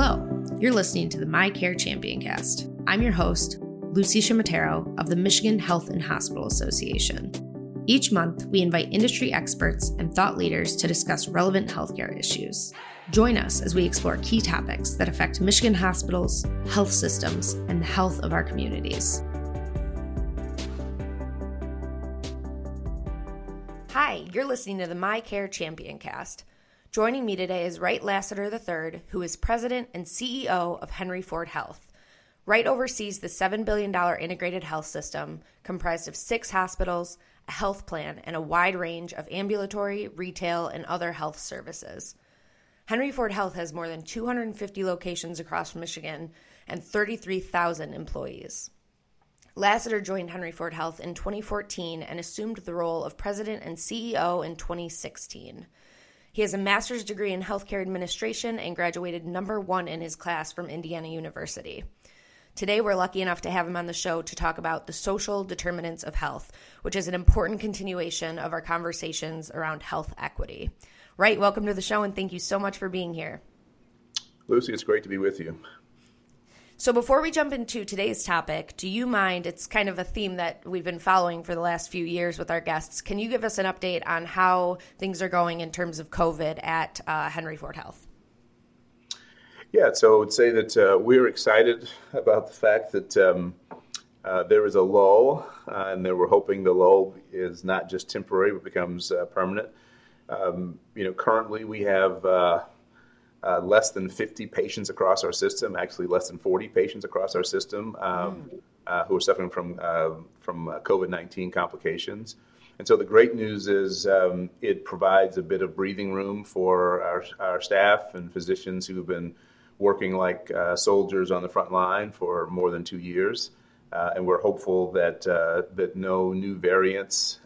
Hello, you're listening to the MiCare Champion Cast. I'm your host, Lucy Shimatero of the Michigan Health and Hospital Association. Each month, we invite industry experts and thought leaders to discuss relevant healthcare issues. Join us as we explore key topics that affect Michigan hospitals, health systems, and the health of our communities. Hi, you're listening to the MiCare Champion Cast. Joining me today is Wright Lassiter III, who is president and CEO of Henry Ford Health. Wright oversees the $7 billion integrated health system comprised of six hospitals, a health plan, and a wide range of ambulatory, retail, and other health services. Henry Ford Health has more than 250 locations across Michigan and 33,000 employees. Lassiter joined Henry Ford Health in 2014 and assumed the role of president and CEO in 2016. He has a master's degree in healthcare administration and graduated number one in his class from Indiana University. Today, we're lucky enough to have him on the show to talk about the social determinants of health, which is an important continuation of our conversations around health equity. Wright, welcome to the show and thank you so much for being here. Lucy, it's great to be with you. So, before we jump into today's topic, do you mind? It's kind of a theme that we've been following for the last few years with our guests. Can you give us an update on how things are going in terms of COVID at uh, Henry Ford Health? Yeah, so I would say that uh, we're excited about the fact that um, uh, there is a lull, uh, and that we're hoping the lull is not just temporary but becomes uh, permanent. Um, you know, currently we have uh, uh, less than 50 patients across our system, actually less than 40 patients across our system um, mm. uh, who are suffering from uh, from uh, COVID-19 complications. And so the great news is um, it provides a bit of breathing room for our, our staff and physicians who have been working like uh, soldiers on the front line for more than two years. and we're hopeful that that no new variants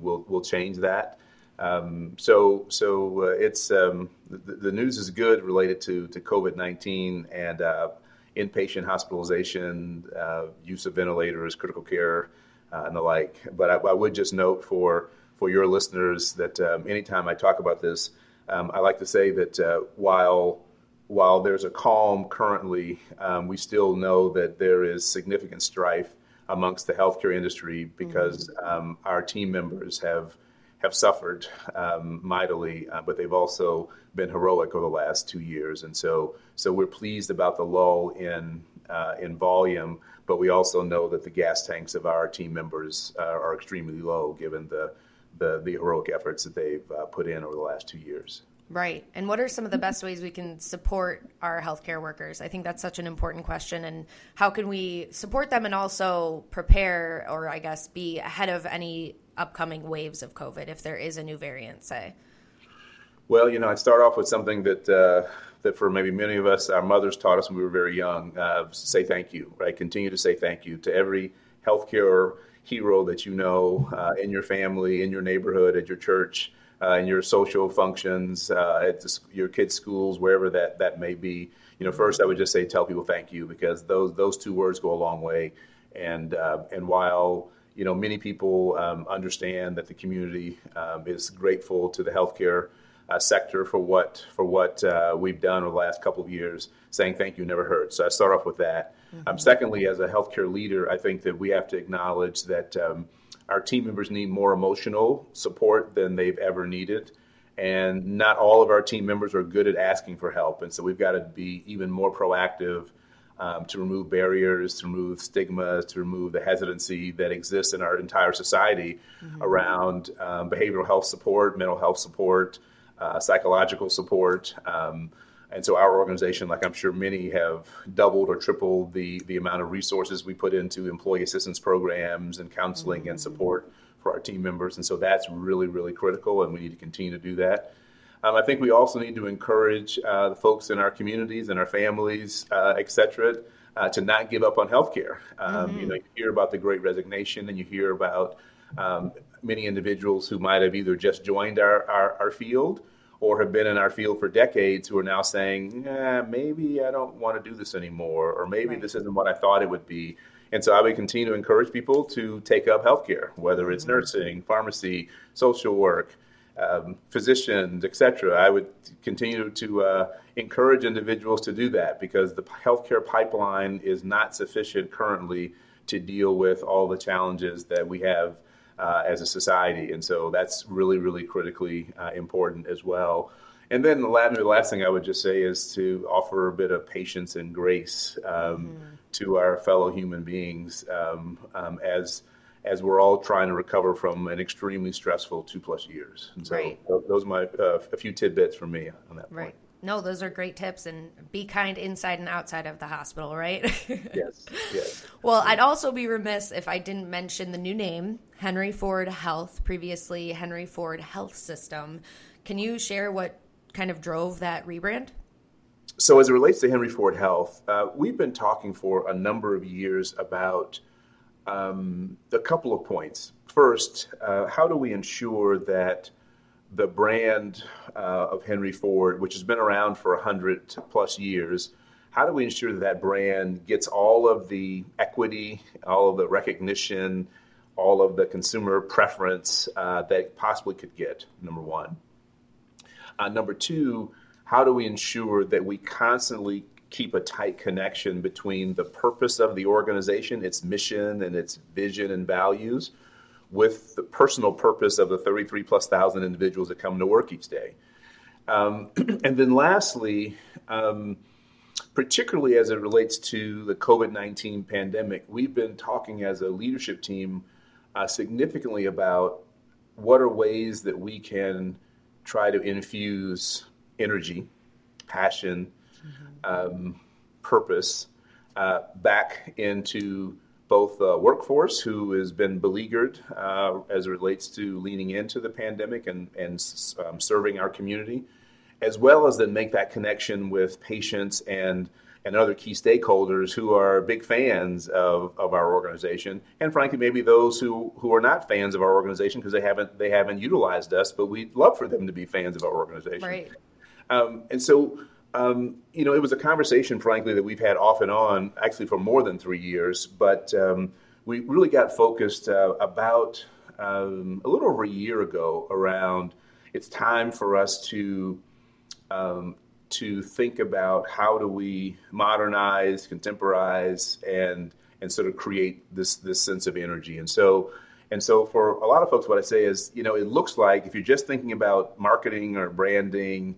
will will change that. Um, so so uh, it's um, the, the, news is good related to to COVID nineteen and uh, inpatient hospitalization, uh, use of ventilators, critical care, uh, and the like. But I, I, would just note for for your listeners that um, anytime I talk about this, um, I like to say that uh, while while there's a calm currently, um, we still know that there is significant strife amongst the healthcare industry because mm-hmm. Um, our team members have have suffered um, mightily, uh, but they've also been heroic over the last two years. And so, so we're pleased about the lull in uh, in volume, but we also know that the gas tanks of our team members uh, are extremely low, given the the, the heroic efforts that they've uh, put in over the last two years. Right. And what are some of the best ways we can support our healthcare workers? I think that's such an important question. And how can we support them and also prepare, or I guess be ahead of any upcoming waves of COVID if there is a new variant, say? Well, you know, I'd start off with something that uh, that for maybe many of us, our mothers taught us when we were very young. Uh, say thank you, right? Continue to say thank you to every healthcare hero that you know uh, in your family, in your neighborhood, at your church, uh, in your social functions, uh, at the, your kids' schools, wherever that that may be. You know, first I would just say tell people thank you because those those two words go a long way. And uh, and while you know, many people um, understand that the community um, is grateful to the healthcare uh, sector for what for what uh, we've done over the last couple of years. Saying thank you never hurts. So I start off with that. Mm-hmm. Um, secondly, as a healthcare leader, I think that we have to acknowledge that um, our team members need more emotional support than they've ever needed. And not all of our team members are good at asking for help. And so we've got to be even more proactive um, to remove barriers, to remove stigmas, to remove the hesitancy that exists in our entire society mm-hmm. around um, behavioral health support, mental health support, uh, psychological support. Um, and so our organization, like I'm sure many, have doubled or tripled the, the amount of resources we put into employee assistance programs and counseling mm-hmm. and support for our team members. And so that's really, really critical, and we need to continue to do that. Um, I think we also need to encourage uh, the folks in our communities and our families, uh, et cetera, uh, to not give up on healthcare. Um, mm-hmm. You know, you hear about the Great Resignation, and you hear about um, many individuals who might have either just joined our, our, our, field or have been in our field for decades who are now saying, eh, maybe I don't want to do this anymore, or maybe right. this isn't what I thought it would be. And so I would continue to encourage people to take up healthcare, whether it's mm-hmm. nursing, pharmacy, social work, um, physicians, etc. I would continue to uh, encourage individuals to do that because the healthcare pipeline is not sufficient currently to deal with all the challenges that we have uh, as a society. And so that's really, really critically uh, important as well. And then the last, the last thing I would just say is to offer a bit of patience and grace um, mm-hmm. to our fellow human beings um, um, as as we're all trying to recover from an extremely stressful two plus years. And so right. those are my uh, a few tidbits from me on that. Right. No, those are great tips and be kind inside and outside of the hospital, right? yes, yes. Well, I'd also be remiss if I didn't mention the new name, Henry Ford Health, previously Henry Ford Health System. Can you share what kind of drove that rebrand? So, as it relates to Henry Ford Health, uh, we've been talking for a number of years about um, a couple of points. First, uh, how do we ensure that the brand uh, of Henry Ford, which has been around for 100 plus years, how do we ensure that that brand gets all of the equity, all of the recognition, all of the consumer preference uh, that possibly could get? Number one. Uh, number two, how do we ensure that we constantly keep a tight connection between the purpose of the organization, its mission, and its vision and values, with the personal purpose of the 33 plus thousand individuals that come to work each day? Um, and then lastly, um, particularly as it relates to the COVID 19 pandemic, we've been talking as a leadership team uh, significantly about what are ways that we can try to infuse energy, passion, mm-hmm. um, purpose uh, back into both workforce who has been beleaguered uh, as it relates to leaning into the pandemic and, and um, serving our community, as well as then make that connection with patients and and other key stakeholders who are big fans of, of our organization, and frankly, maybe those who, who are not fans of our organization because they haven't they haven't utilized us, but we'd love for them to be fans of our organization. Right. Um, and so, um, you know, it was a conversation, frankly, that we've had off and on, actually for more than three years. But um, we really got focused uh, about um, a little over a year ago around it's time for us to um, to think about how do we modernize, contemporize, and and sort of create this this sense of energy. And so and so for a lot of folks, what I say is, you know, it looks like if you're just thinking about marketing or branding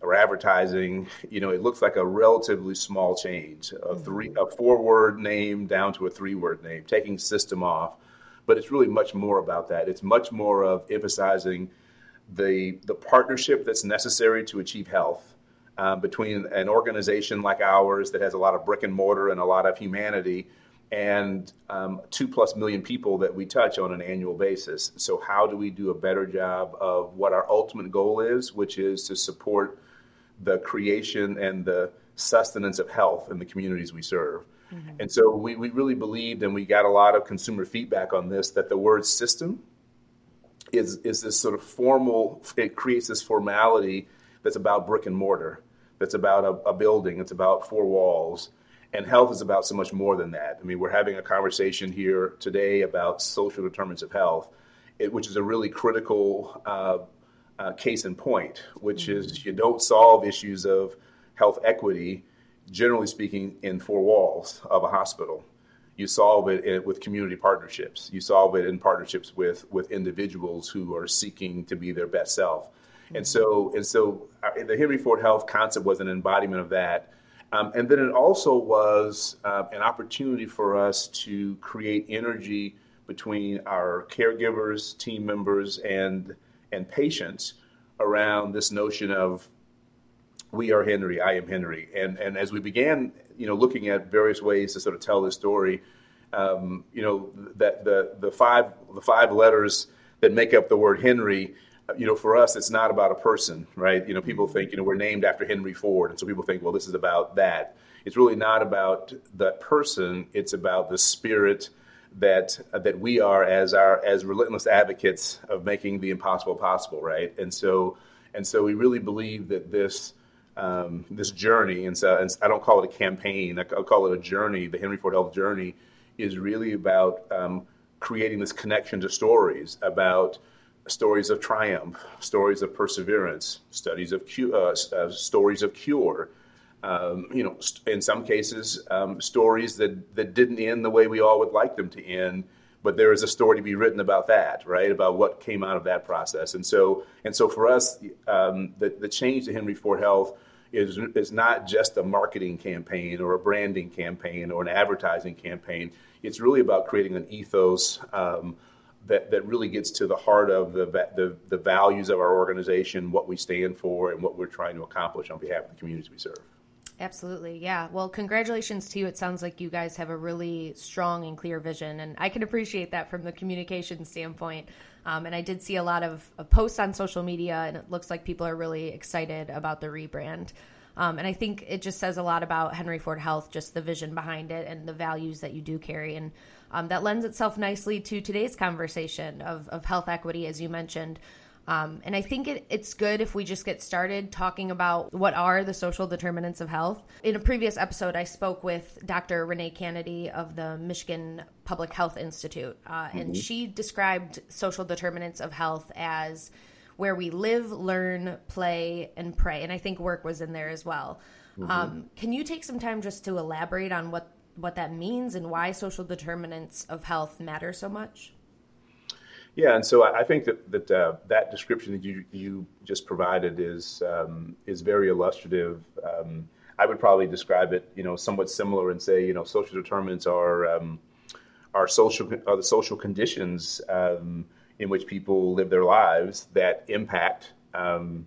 or advertising, you know, it looks like a relatively small change, a three a four word name down to a three word name, taking system off. But it's really much more about that. It's much more of emphasizing the the partnership that's necessary to achieve health uh, between an organization like ours that has a lot of brick and mortar and a lot of humanity and um, two plus million people that we touch on an annual basis. So, how do we do a better job of what our ultimate goal is, which is to support the creation and the sustenance of health in the communities we serve? Mm-hmm. And so, we, we really believed, and we got a lot of consumer feedback on this, that the word system is, is this sort of formal, it creates this formality that's about brick and mortar that's about a, a building, it's about four walls. And health is about so much more than that. I mean, we're having a conversation here today about social determinants of health, it, which is a really critical uh, uh, case in point, which mm-hmm. is you don't solve issues of health equity, generally speaking, in four walls of a hospital. You solve it in, with community partnerships. You solve it in partnerships with, with individuals who are seeking to be their best self. And so, and so, uh, the Henry Ford Health concept was an embodiment of that. Um, and then it also was uh, an opportunity for us to create energy between our caregivers, team members, and and patients around this notion of we are Henry, I am Henry. And and as we began, you know, looking at various ways to sort of tell this story, um, you know, that the the five the five letters that make up the word Henry you know, for us, it's not about a person, right? You know, people think, you know, we're named after Henry Ford. And so people think, well, this is about that. It's really not about that person. It's about the spirit that that we are as our as relentless advocates of making the impossible possible, right? And so and so we really believe that this um, this journey, and so and I don't call it a campaign. I call it a journey. The Henry Ford Health journey is really about um, creating this connection to stories about stories of triumph, stories of perseverance, studies of cu- uh, uh, stories of cure. Um, you know, in some cases, um, stories that, that didn't end the way we all would like them to end, but there is a story to be written about that, right? About what came out of that process. And so, and so for us, um, the, the change to Henry Ford Health is, is not just a marketing campaign or a branding campaign or an advertising campaign. It's really about creating an ethos um, that, that really gets to the heart of the, the, the values of our organization, what we stand for, and what we're trying to accomplish on behalf of the communities we serve. Absolutely. Yeah. Well, congratulations to you. It sounds like you guys have a really strong and clear vision, and I can appreciate that from the communication standpoint. Um, and I did see a lot of, of, posts on social media, and it looks like people are really excited about the rebrand. Um, and I think it just says a lot about Henry Ford Health, just the vision behind it and the values that you do carry. And um, that lends itself nicely to today's conversation of, of health equity, as you mentioned. Um, and I think it, it's good if we just get started talking about what are the social determinants of health. In a previous episode, I spoke with Dr. Renee Canady of the Michigan Public Health Institute, uh, and mm-hmm. she described social determinants of health as where we live, learn, play, and pray. And I think work was in there as well. Mm-hmm. Um, can you take some time just to elaborate on what, what that means and why social determinants of health matter so much? Yeah, and so I think that that uh, that description that you you just provided is um, is very illustrative. Um, I would probably describe it, you know, somewhat similar and say, you know, social determinants are um, are social are the social conditions um, in which people live their lives that impact um,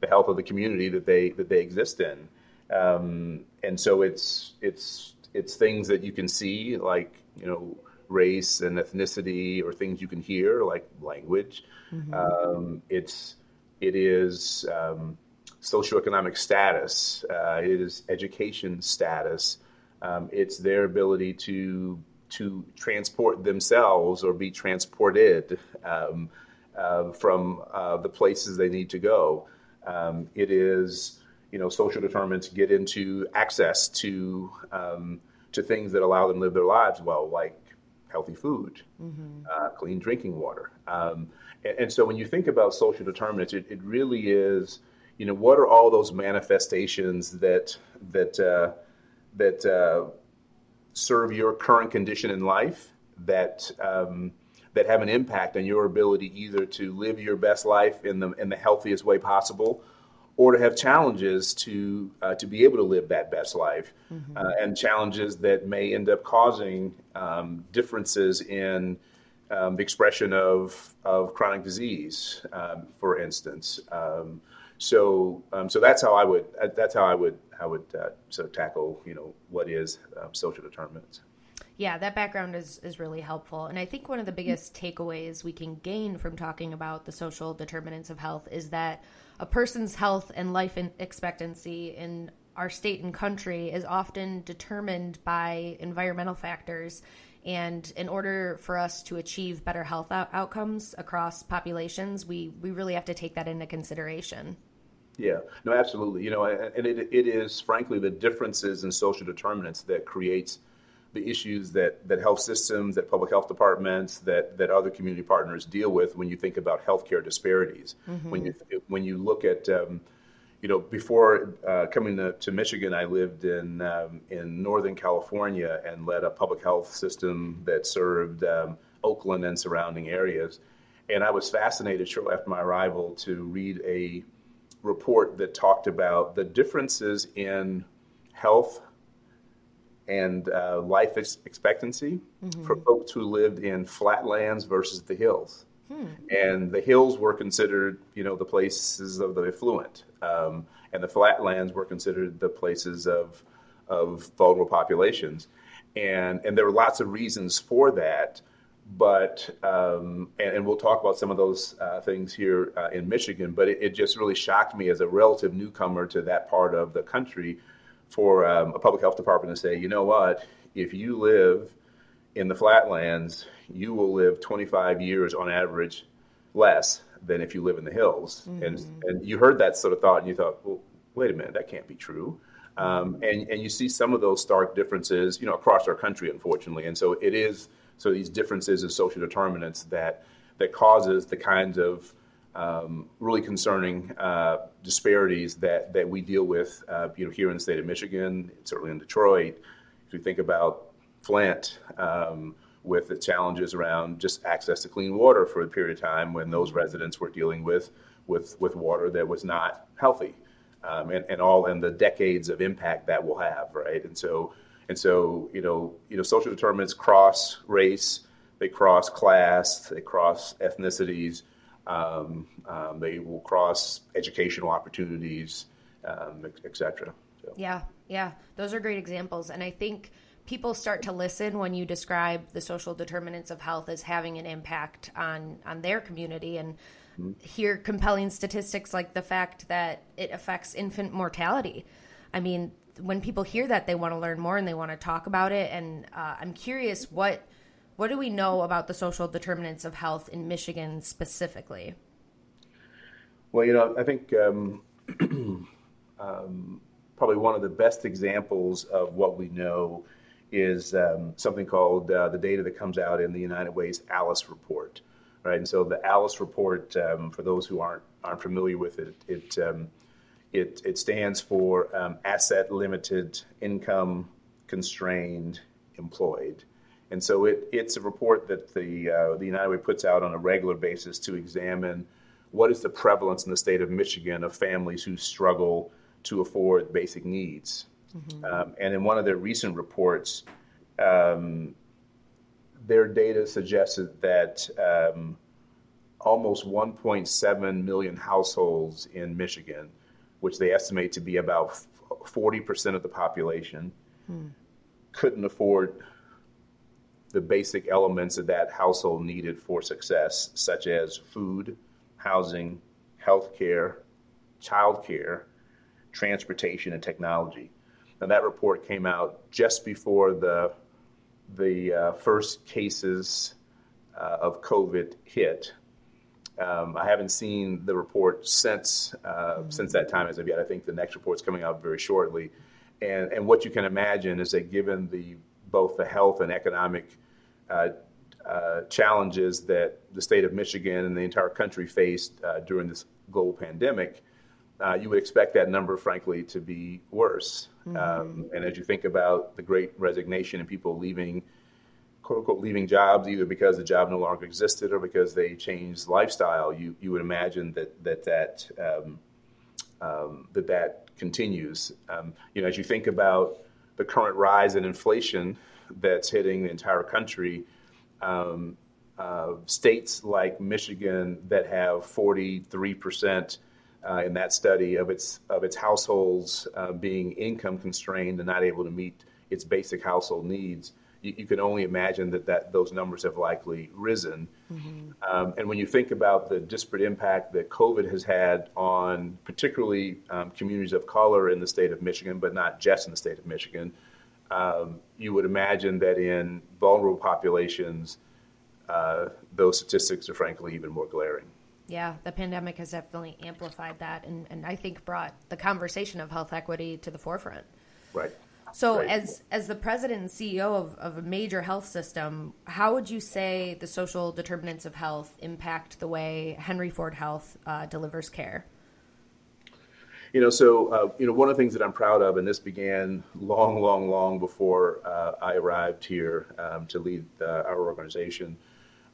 the health of the community that they that they exist in. Um, and so it's it's it's things that you can see, like you know race and ethnicity or things you can hear like language. Mm-hmm. Um, it's it is um, socioeconomic status. Uh, it is education status. Um, it's their ability to to transport themselves or be transported um, uh, from uh, the places they need to go. Um, it is you know social determinants get into access to um, to things that allow them to live their lives well, like healthy food, mm-hmm. uh, clean drinking water. Um, and, and, so when you think about social determinants, it, it, really is, you know, what are all those manifestations that that uh, that uh, serve your current condition in life that um, that have an impact on your ability either to live your best life in the in the healthiest way possible or to have challenges to uh, to be able to live that best life, mm-hmm. uh, and challenges that may end up causing um, differences in um, the expression of of chronic disease, um, for instance. Um, so um, so that's how I would that's how I would I would uh, sort of tackle you know what is um, social determinants. Yeah, that background is, is really helpful. And I think one of the biggest takeaways we can gain from talking about the social determinants of health is that a person's health and life expectancy in our state and country is often determined by environmental factors. And in order for us to achieve better health out- outcomes across populations, we, we really have to take that into consideration. Yeah, no, absolutely. You know, and it, it is frankly the differences in social determinants that creates the issues that, that health systems, that public health departments, that, that other community partners deal with when you think about healthcare disparities. Mm-hmm. When you when you look at um, you know, before uh, coming to, to, Michigan, I lived in um, in Northern California and led a public health system that served um, Oakland and surrounding areas. And I was fascinated shortly after my arrival to read a report that talked about the differences in health and uh, life expectancy mm-hmm. for folks who lived in flatlands versus the hills. Hmm. And the hills were considered, you know, the places of the affluent, um, and the flatlands were considered the places of of vulnerable populations. And and there were lots of reasons for that, but um, and, and, we'll talk about some of those uh, things here uh, in Michigan. But it, it, just really shocked me as a relative newcomer to that part of the country for um, a public health department to say, you know what, if you live in the flatlands, you will live 25 years on average less than if you live in the hills. Mm-hmm. And, and you heard that sort of thought and you thought, well, wait a minute, that can't be true. Um, and, and you see some of those stark differences, you know, across our country, unfortunately. And so it is, so these differences in social determinants that, that causes the kinds of um, really concerning uh, disparities that, that we deal with uh, you know, here in the state of Michigan, certainly in Detroit. If you think about Flint, um, with the challenges around just access to clean water for a period of time when those residents were dealing with, with, with water that was not healthy. Um, and, and all and the decades of impact that will have, right? And so, and so, you know, you know, social determinants cross race, they cross class, they cross ethnicities, um, um, they will cross educational opportunities, um, et cetera. So. Yeah, yeah, those are great examples. And I think people start to listen when you describe the social determinants of health as having an impact on, on their community and mm-hmm. hear compelling statistics like the fact that it affects infant mortality. I mean, when people hear that, they want to learn more and they want to talk about it. And uh, I'm curious what what do we know about the social determinants of health in Michigan specifically? Well, you know, I think um, um, probably one of the best examples of what we know is um, something called uh, the data that comes out in the United Way's ALICE report, right? And so the ALICE report, um, for those who aren't aren't familiar with it, it um, it, it stands for um, asset limited, income constrained, employed. And so it, it's a report that the, uh, the United Way puts out on a regular basis to examine what is the prevalence in the state of Michigan of families who struggle to afford basic needs. Mm-hmm. Um, and in one of their recent reports, um, their data suggested that um, almost 1.7 million households in Michigan, which they estimate to be about 40% of the population, hmm. couldn't afford the basic elements that that household needed for success, such as food, housing, health care, child care, transportation, and technology. Now that report came out just before the, the uh, first cases uh, of COVID hit. Um, I haven't seen the report since uh, mm-hmm. since that time as of yet. I think the next report's coming out very shortly. And, and what you can imagine is that given the both the health and economic uh, uh, challenges that the state of Michigan and the entire country faced uh, during this global pandemic, uh, you would expect that number, frankly, to be worse. Mm-hmm. Um, and as you think about the great resignation and people leaving, quote unquote, leaving jobs either because the job no longer existed or because they changed lifestyle, you, you would imagine that that, that, um, um, that, that continues. Um, you know, as you think about the current rise in inflation that's hitting the entire country. Um, uh, states like Michigan that have 43 percent uh, in that study of its of its households uh, being income constrained and not able to meet its basic household needs. You, you can only imagine that, that those numbers have likely risen. Mm-hmm. Um, and when you think about the disparate impact that COVID has had on particularly um, communities of color in the state of Michigan, but not just in the state of Michigan, um, you would imagine that in vulnerable populations, uh, those statistics are frankly even more glaring. Yeah, the pandemic has definitely amplified that and, and I think brought the conversation of health equity to the forefront. Right. So, right. as as the president and CEO of, of a major health system, how would you say the social determinants of health impact the way Henry Ford Health uh, delivers care? You know, so uh, you know, one of the things that I'm proud of, and this began long, long, long before uh, I arrived here um, to lead uh, our organization.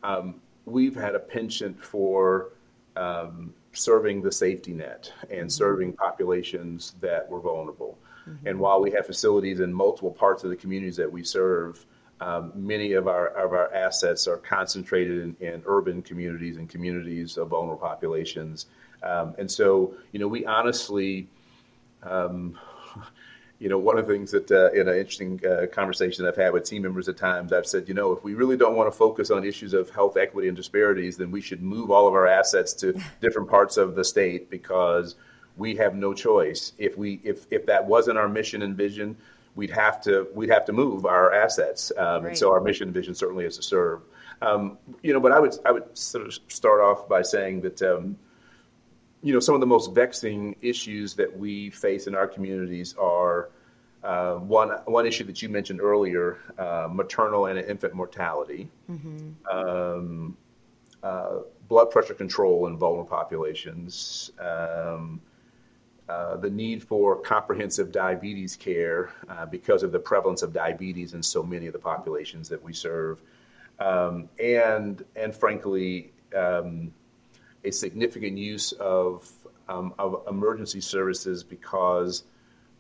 Um, we've had a penchant for um, serving the safety net and mm-hmm. serving populations that were vulnerable. Mm-hmm. And while we have facilities in multiple parts of the communities that we serve, um, many of our of our assets are concentrated in, in urban communities and communities of vulnerable populations. Um, and so, you know, we honestly, um, you know, one of the things that uh, in an interesting uh, conversation I've had with team members at times, I've said, you know, if we really don't want to focus on issues of health equity and disparities, then we should move all of our assets to different parts of the state because we have no choice. If we if if that wasn't our mission and vision, we'd have to we'd have to move our assets. Um, right. And so our mission and vision certainly is to serve. Um, you know, but I would I would sort of start off by saying that. Um, you know, some of the most vexing issues that we face in our communities are uh, one one issue that you mentioned earlier: uh, maternal and infant mortality. Mm-hmm. Um, uh, blood pressure control in vulnerable populations, um, uh, the need for comprehensive diabetes care uh, because of the prevalence of diabetes in so many of the populations that we serve, um, and and frankly, um, a significant use of um, of emergency services because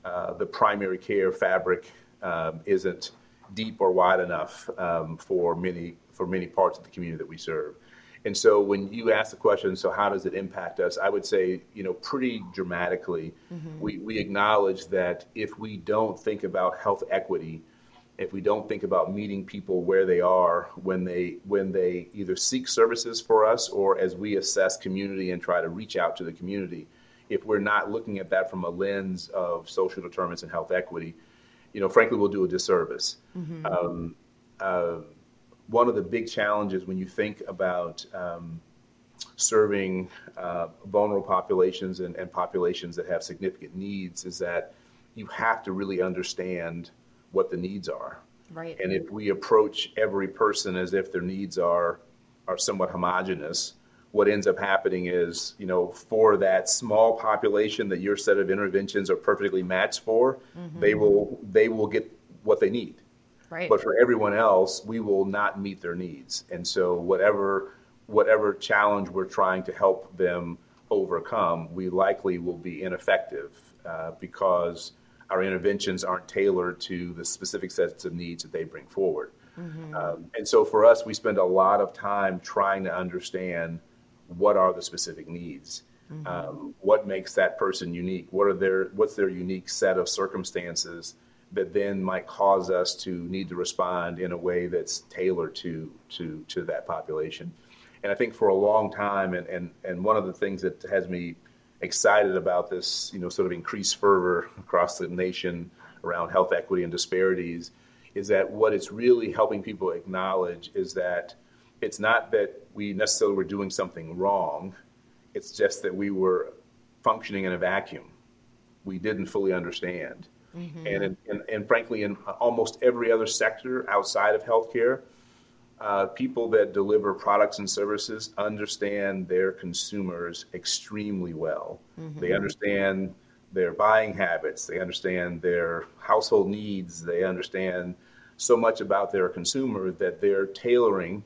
uh, the primary care fabric um, isn't deep or wide enough um, for many for many parts of the community that we serve. And so when you ask the question, so how does it impact us? I would say, you know, pretty dramatically, mm-hmm. we, we acknowledge that if we don't think about health equity, if we don't think about meeting people where they are when they when they either seek services for us or as we assess community and try to reach out to the community, if we're not looking at that from a lens of social determinants and health equity, you know, frankly, we'll do a disservice. Mm-hmm. Um, uh, one of the big challenges when you think about um, serving uh, vulnerable populations and, and, populations that have significant needs is that you have to really understand what the needs are. Right. And if we approach every person as if their needs are are somewhat homogenous, what ends up happening is, you know, for that small population that your set of interventions are perfectly matched for, mm-hmm. they will they will get what they need. Right. But for everyone else, we will not meet their needs. And so whatever whatever challenge we're trying to help them overcome, we likely will be ineffective uh, because our interventions aren't tailored to the specific sets of needs that they bring forward. Mm-hmm. Um, and so for us, we spend a lot of time trying to understand what are the specific needs. Mm-hmm. Um, what makes that person unique? What are their what's their unique set of circumstances that then might cause us to need to respond in a way that's tailored to to to that population. And I think for a long time, and and and one of the things that has me excited about this, you know, sort of increased fervor across the nation around health equity and disparities, is that what it's really helping people acknowledge is that it's not that we necessarily were doing something wrong. It's just that we were functioning in a vacuum. We didn't fully understand. Mm-hmm. And, and, and frankly, in almost every other sector outside of healthcare, uh, people that deliver products and services understand their consumers extremely well. Mm-hmm. They understand their buying habits, they understand their household needs, they understand so much about their consumer that they're tailoring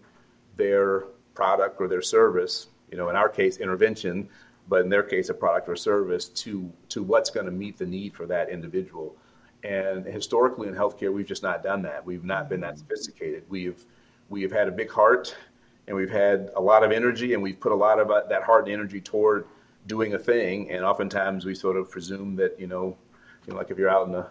their product or their service, you know, in our case, intervention, but in their case, a product or service to to what's going to meet the need for that individual. And historically in healthcare, we've just not done that. We've not been that mm-hmm. sophisticated. We've we have had a big heart, and we've had a lot of energy, and we've put a lot of uh, that heart and energy toward doing a thing. And oftentimes we sort of presume that you know, you know, like if you're out in a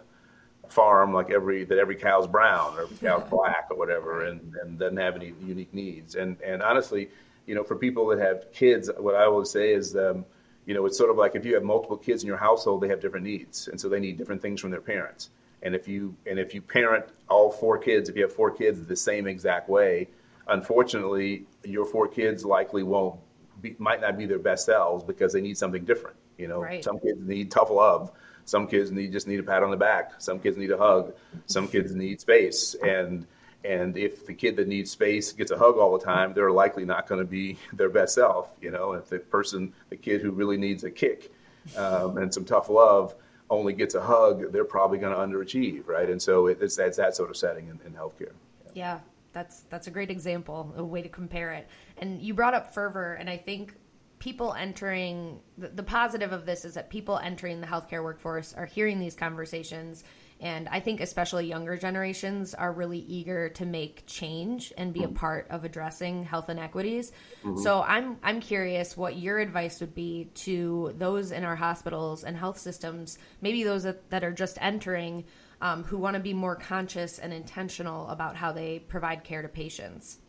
farm, like every that every cow's brown or every cow's black or whatever, and, and doesn't have any unique needs. And and honestly, you know, for people that have kids, what I always say is, um, you know, it's sort of like if you have multiple kids in your household, they have different needs, and so they need different things from their parents. And if you and if you parent all four kids, if you have four kids the same exact way, unfortunately, your four kids likely won't be, might not be their best selves because they need something different. You know, right. some kids need tough love. Some kids need just need a pat on the back. Some kids need a hug. Some kids need space. And and if the kid that needs space gets a hug all the time, they're likely not going to be their best self. You know, if the person, the kid who really needs a kick um, and some tough love only gets a hug, they're probably going to underachieve, right? And so it's, it's that sort of setting in, in healthcare. Yeah. yeah, that's that's a great example, a way to compare it. And you brought up fervor, and I think people entering the, the positive of this is that people entering the healthcare workforce are hearing these conversations and I think especially younger generations are really eager to make change and be a mm-hmm. part of addressing health inequities. Mm-hmm. So I'm I'm curious what your advice would be to those in our hospitals and health systems, maybe those that, that are just entering, um, who want to be more conscious and intentional about how they provide care to patients.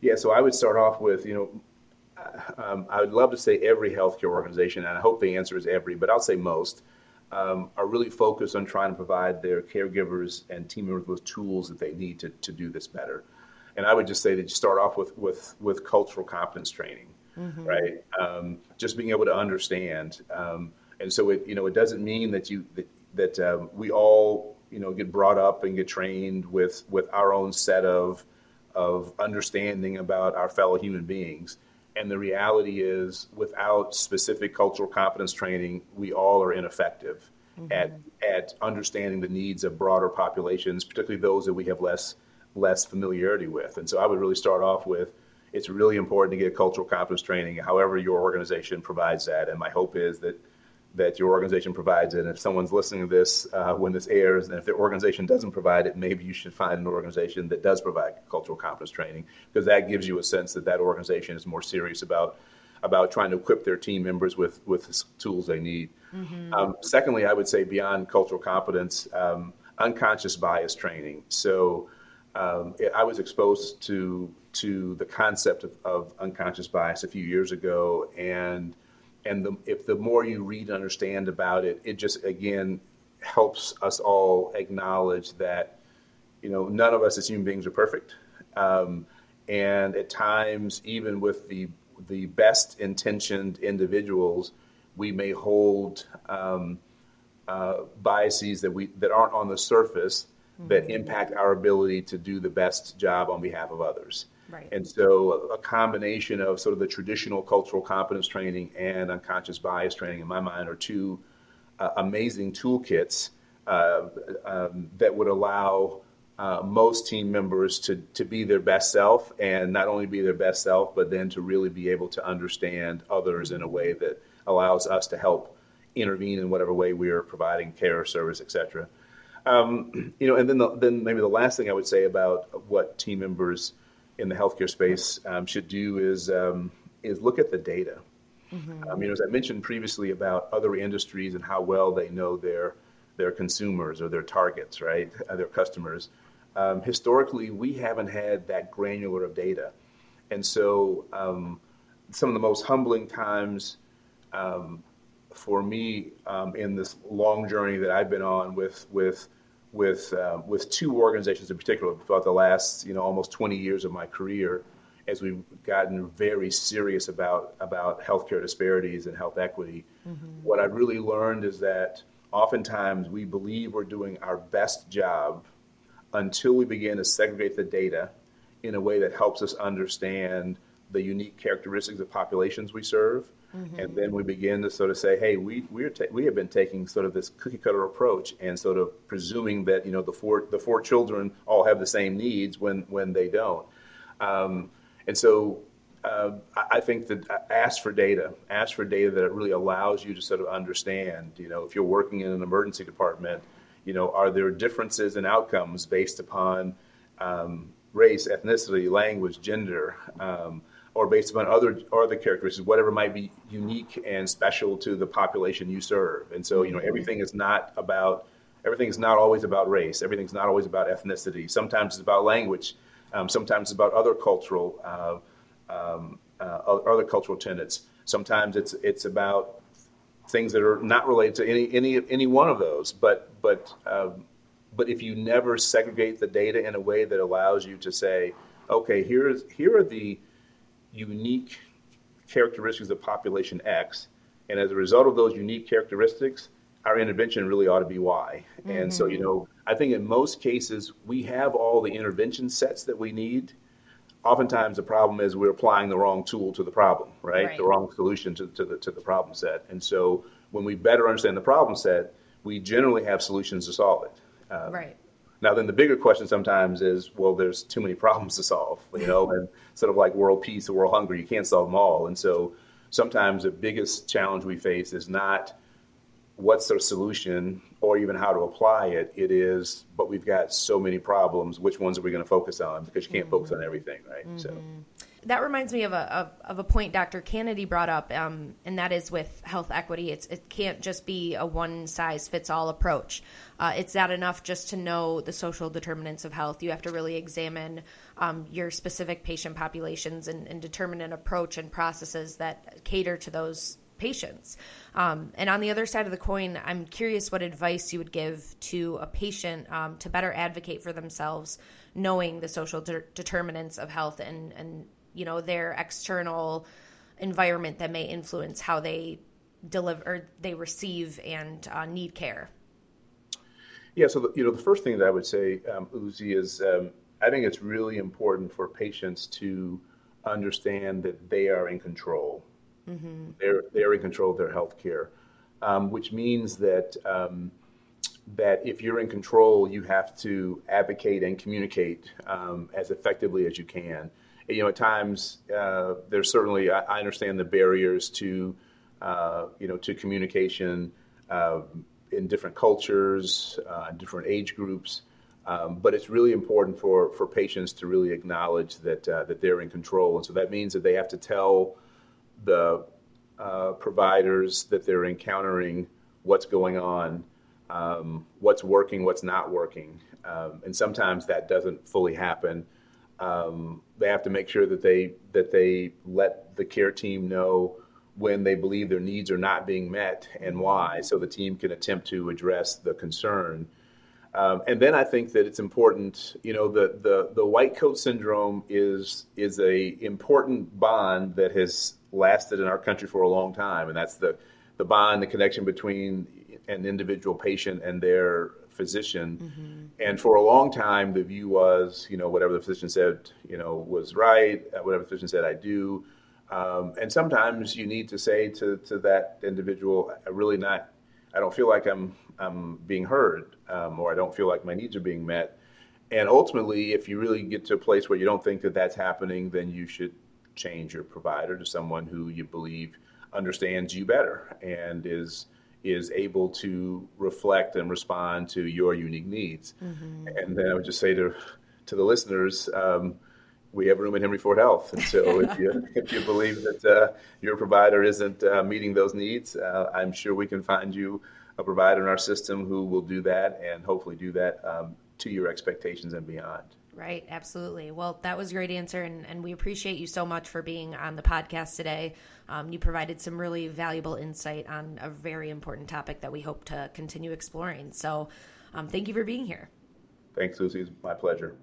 Yeah, so I would start off with you know. Um, I would love to say every healthcare organization, and I hope the answer is every, but I'll say most um, are really focused on trying to provide their caregivers and team members with tools that they need to, to do this better. And I would just say that you start off with, with, with cultural competence training, mm-hmm. right? Um, just being able to understand. Um, and so it, you know, it doesn't mean that you, that, that um, we all, you know, get brought up and get trained with, with our own set of, of understanding about our fellow human beings. And the reality is, without specific cultural competence training, we all are ineffective mm-hmm. at, at understanding the needs of broader populations, particularly those that we have less, less familiarity with. And so I would really start off with it's really important to get cultural competence training, however your organization provides that. And my hope is that that your organization provides it. And if someone's listening to this uh, when this airs, and if their organization doesn't provide it, maybe you should find an organization that does provide cultural competence training because that gives you a sense that that organization is more serious about about trying to equip their team members with with the tools they need. Mm-hmm. Um, secondly, I would say beyond cultural competence, um, unconscious bias training. So. Um, I was exposed to to the concept of, of unconscious bias a few years ago, and and the, if the more you read and understand about it, it just again helps us all acknowledge that you know none of us as human beings are perfect, um, and at times even with the the best intentioned individuals, we may hold um, uh, biases that we that aren't on the surface mm-hmm. that impact our ability to do the best job on behalf of others. Right. And so a combination of sort of the traditional cultural competence training and unconscious bias training, in my mind, are two uh, amazing toolkits uh, um, that would allow uh, most team members to, to be their best self and not only be their best self, but then to really be able to understand others in a way that allows us to help intervene in whatever way we are providing care, service, etc. Um, you know, and then the, then maybe the last thing I would say about what team members in the healthcare space um, should do is um, is look at the data. Mm-hmm. Um, you know, as I mentioned previously about other industries and how well they know their their consumers or their targets, right, uh, their customers. Um, historically, we haven't had that granular of data, and so um, some of the most humbling times um, for me in this long journey that I've been on with with with uh, with two organizations in particular throughout the last you know almost 20 years of my career as we've gotten very serious about about healthcare disparities and health equity mm-hmm. what i've really learned is that oftentimes we believe we're doing our best job until we begin to segregate the data in a way that helps us understand the unique characteristics of populations we serve Mm-hmm. And then we begin to sort of say, hey, we we're ta- we have been taking sort of this cookie cutter approach and sort of presuming that you know the four the four children all have the same needs when when they don't. Um, and so uh, I think that uh, ask for data, ask for data that really allows you to sort of understand. You know, if you're working in an emergency department, you know, are there differences in outcomes based upon um, race, ethnicity, language, gender? Um, or based upon other other characteristics, whatever might be unique and special to the population you serve. And so, you know, everything is not about everything is not always about race. Everything's not always about ethnicity. Sometimes it's about language. Um, sometimes it's about other cultural uh, um, uh, other cultural tenets. Sometimes it's it's about things that are not related to any any any one of those. But but um, but if you never segregate the data in a way that allows you to say, okay, here's here are the unique characteristics of population X. And as a result of those unique characteristics, our intervention really ought to be Y. Mm-hmm. And so, you mm-hmm. know, I think in most cases, we have all the intervention sets that we need. Oftentimes, the problem is we're applying the wrong tool to the problem, right? right. The wrong solution to, to, the, to the problem set. And so, when we better understand the problem set, we generally have solutions to solve it. Um, right. Now, then the bigger question sometimes is, well, there's too many problems to solve, you know, and sort of like world peace or world hunger, you can't solve them all. And so sometimes the biggest challenge we face is not what's the solution or even how to apply it. It is, but we've got so many problems. Which ones are we going to focus on? Because you can't mm-hmm. focus on everything, right? Mm-hmm. So that reminds me of a, of, of, a point Dr. Canady brought up, um, and that is with health equity. It's, it can't just be a one size fits all approach. Uh, it's not enough just to know the social determinants of health. You have to really examine um, your specific patient populations and, and, determine an approach and processes that cater to those patients. Um, and on the other side of the coin, I'm curious what advice you would give to a patient um, to better advocate for themselves, knowing the social de- determinants of health and, and you know their external environment that may influence how they deliver they receive and uh, need care yeah so the, you know the first thing that i would say um, Lucy is um, I think it's really important for patients to understand that they are in control. Mm-hmm. They're they're in control of their health care, um, which means that um, that if you're in control, you have to advocate and communicate um, as effectively as you can. You know, at times uh, there's certainly I, I, understand the barriers to uh, you know to communication uh, in different cultures, uh, different age groups. Um, but it's really important for, for patients to really acknowledge that uh, that they're in control, and so that means that they have to tell the uh, providers that they're encountering what's going on, um, what's working, what's not working, um, and sometimes that doesn't fully happen. Um, they have to make sure that they that they let the care team know when they believe their needs are not being met and why, so the team can attempt to address the concern. Um, and then I think that it's important, you know, the, the, the white coat syndrome is is a important bond that has lasted in our country for a long time, and that's the the bond, the connection between an individual patient and their physician. Mm-hmm. And for a long time, the view was, you know, whatever the physician said, you know, was right. Uh, whatever the physician said, I do. Um, and sometimes you need to say to, to that individual, I really not, I don't feel like I'm, I'm being heard, um, or I don't feel like my needs are being met. And ultimately, if you really get to a place where you don't think that that's happening, then you should change your provider to someone who you believe understands you better and is is able to reflect and respond to your unique needs. Mm-hmm. And then I would just say to to the listeners, um, we have room at Henry Ford Health, and so if you if you believe that uh, your provider isn't uh, meeting those needs, uh, I'm sure we can find you a provider in our system who will do that and hopefully do that um, to your expectations and beyond. Right, absolutely. Well, that was a great answer, and, and we appreciate you so much for being on the podcast today. Um, you provided some really valuable insight on a very important topic that we hope to continue exploring. So, um, thank you for being here. Thanks, Lucy. It's my pleasure.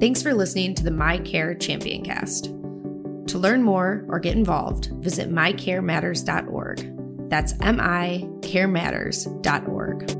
Thanks for listening to the MiCare Champion Cast. To learn more or get involved, visit micarematters.org. That's micarematters.org.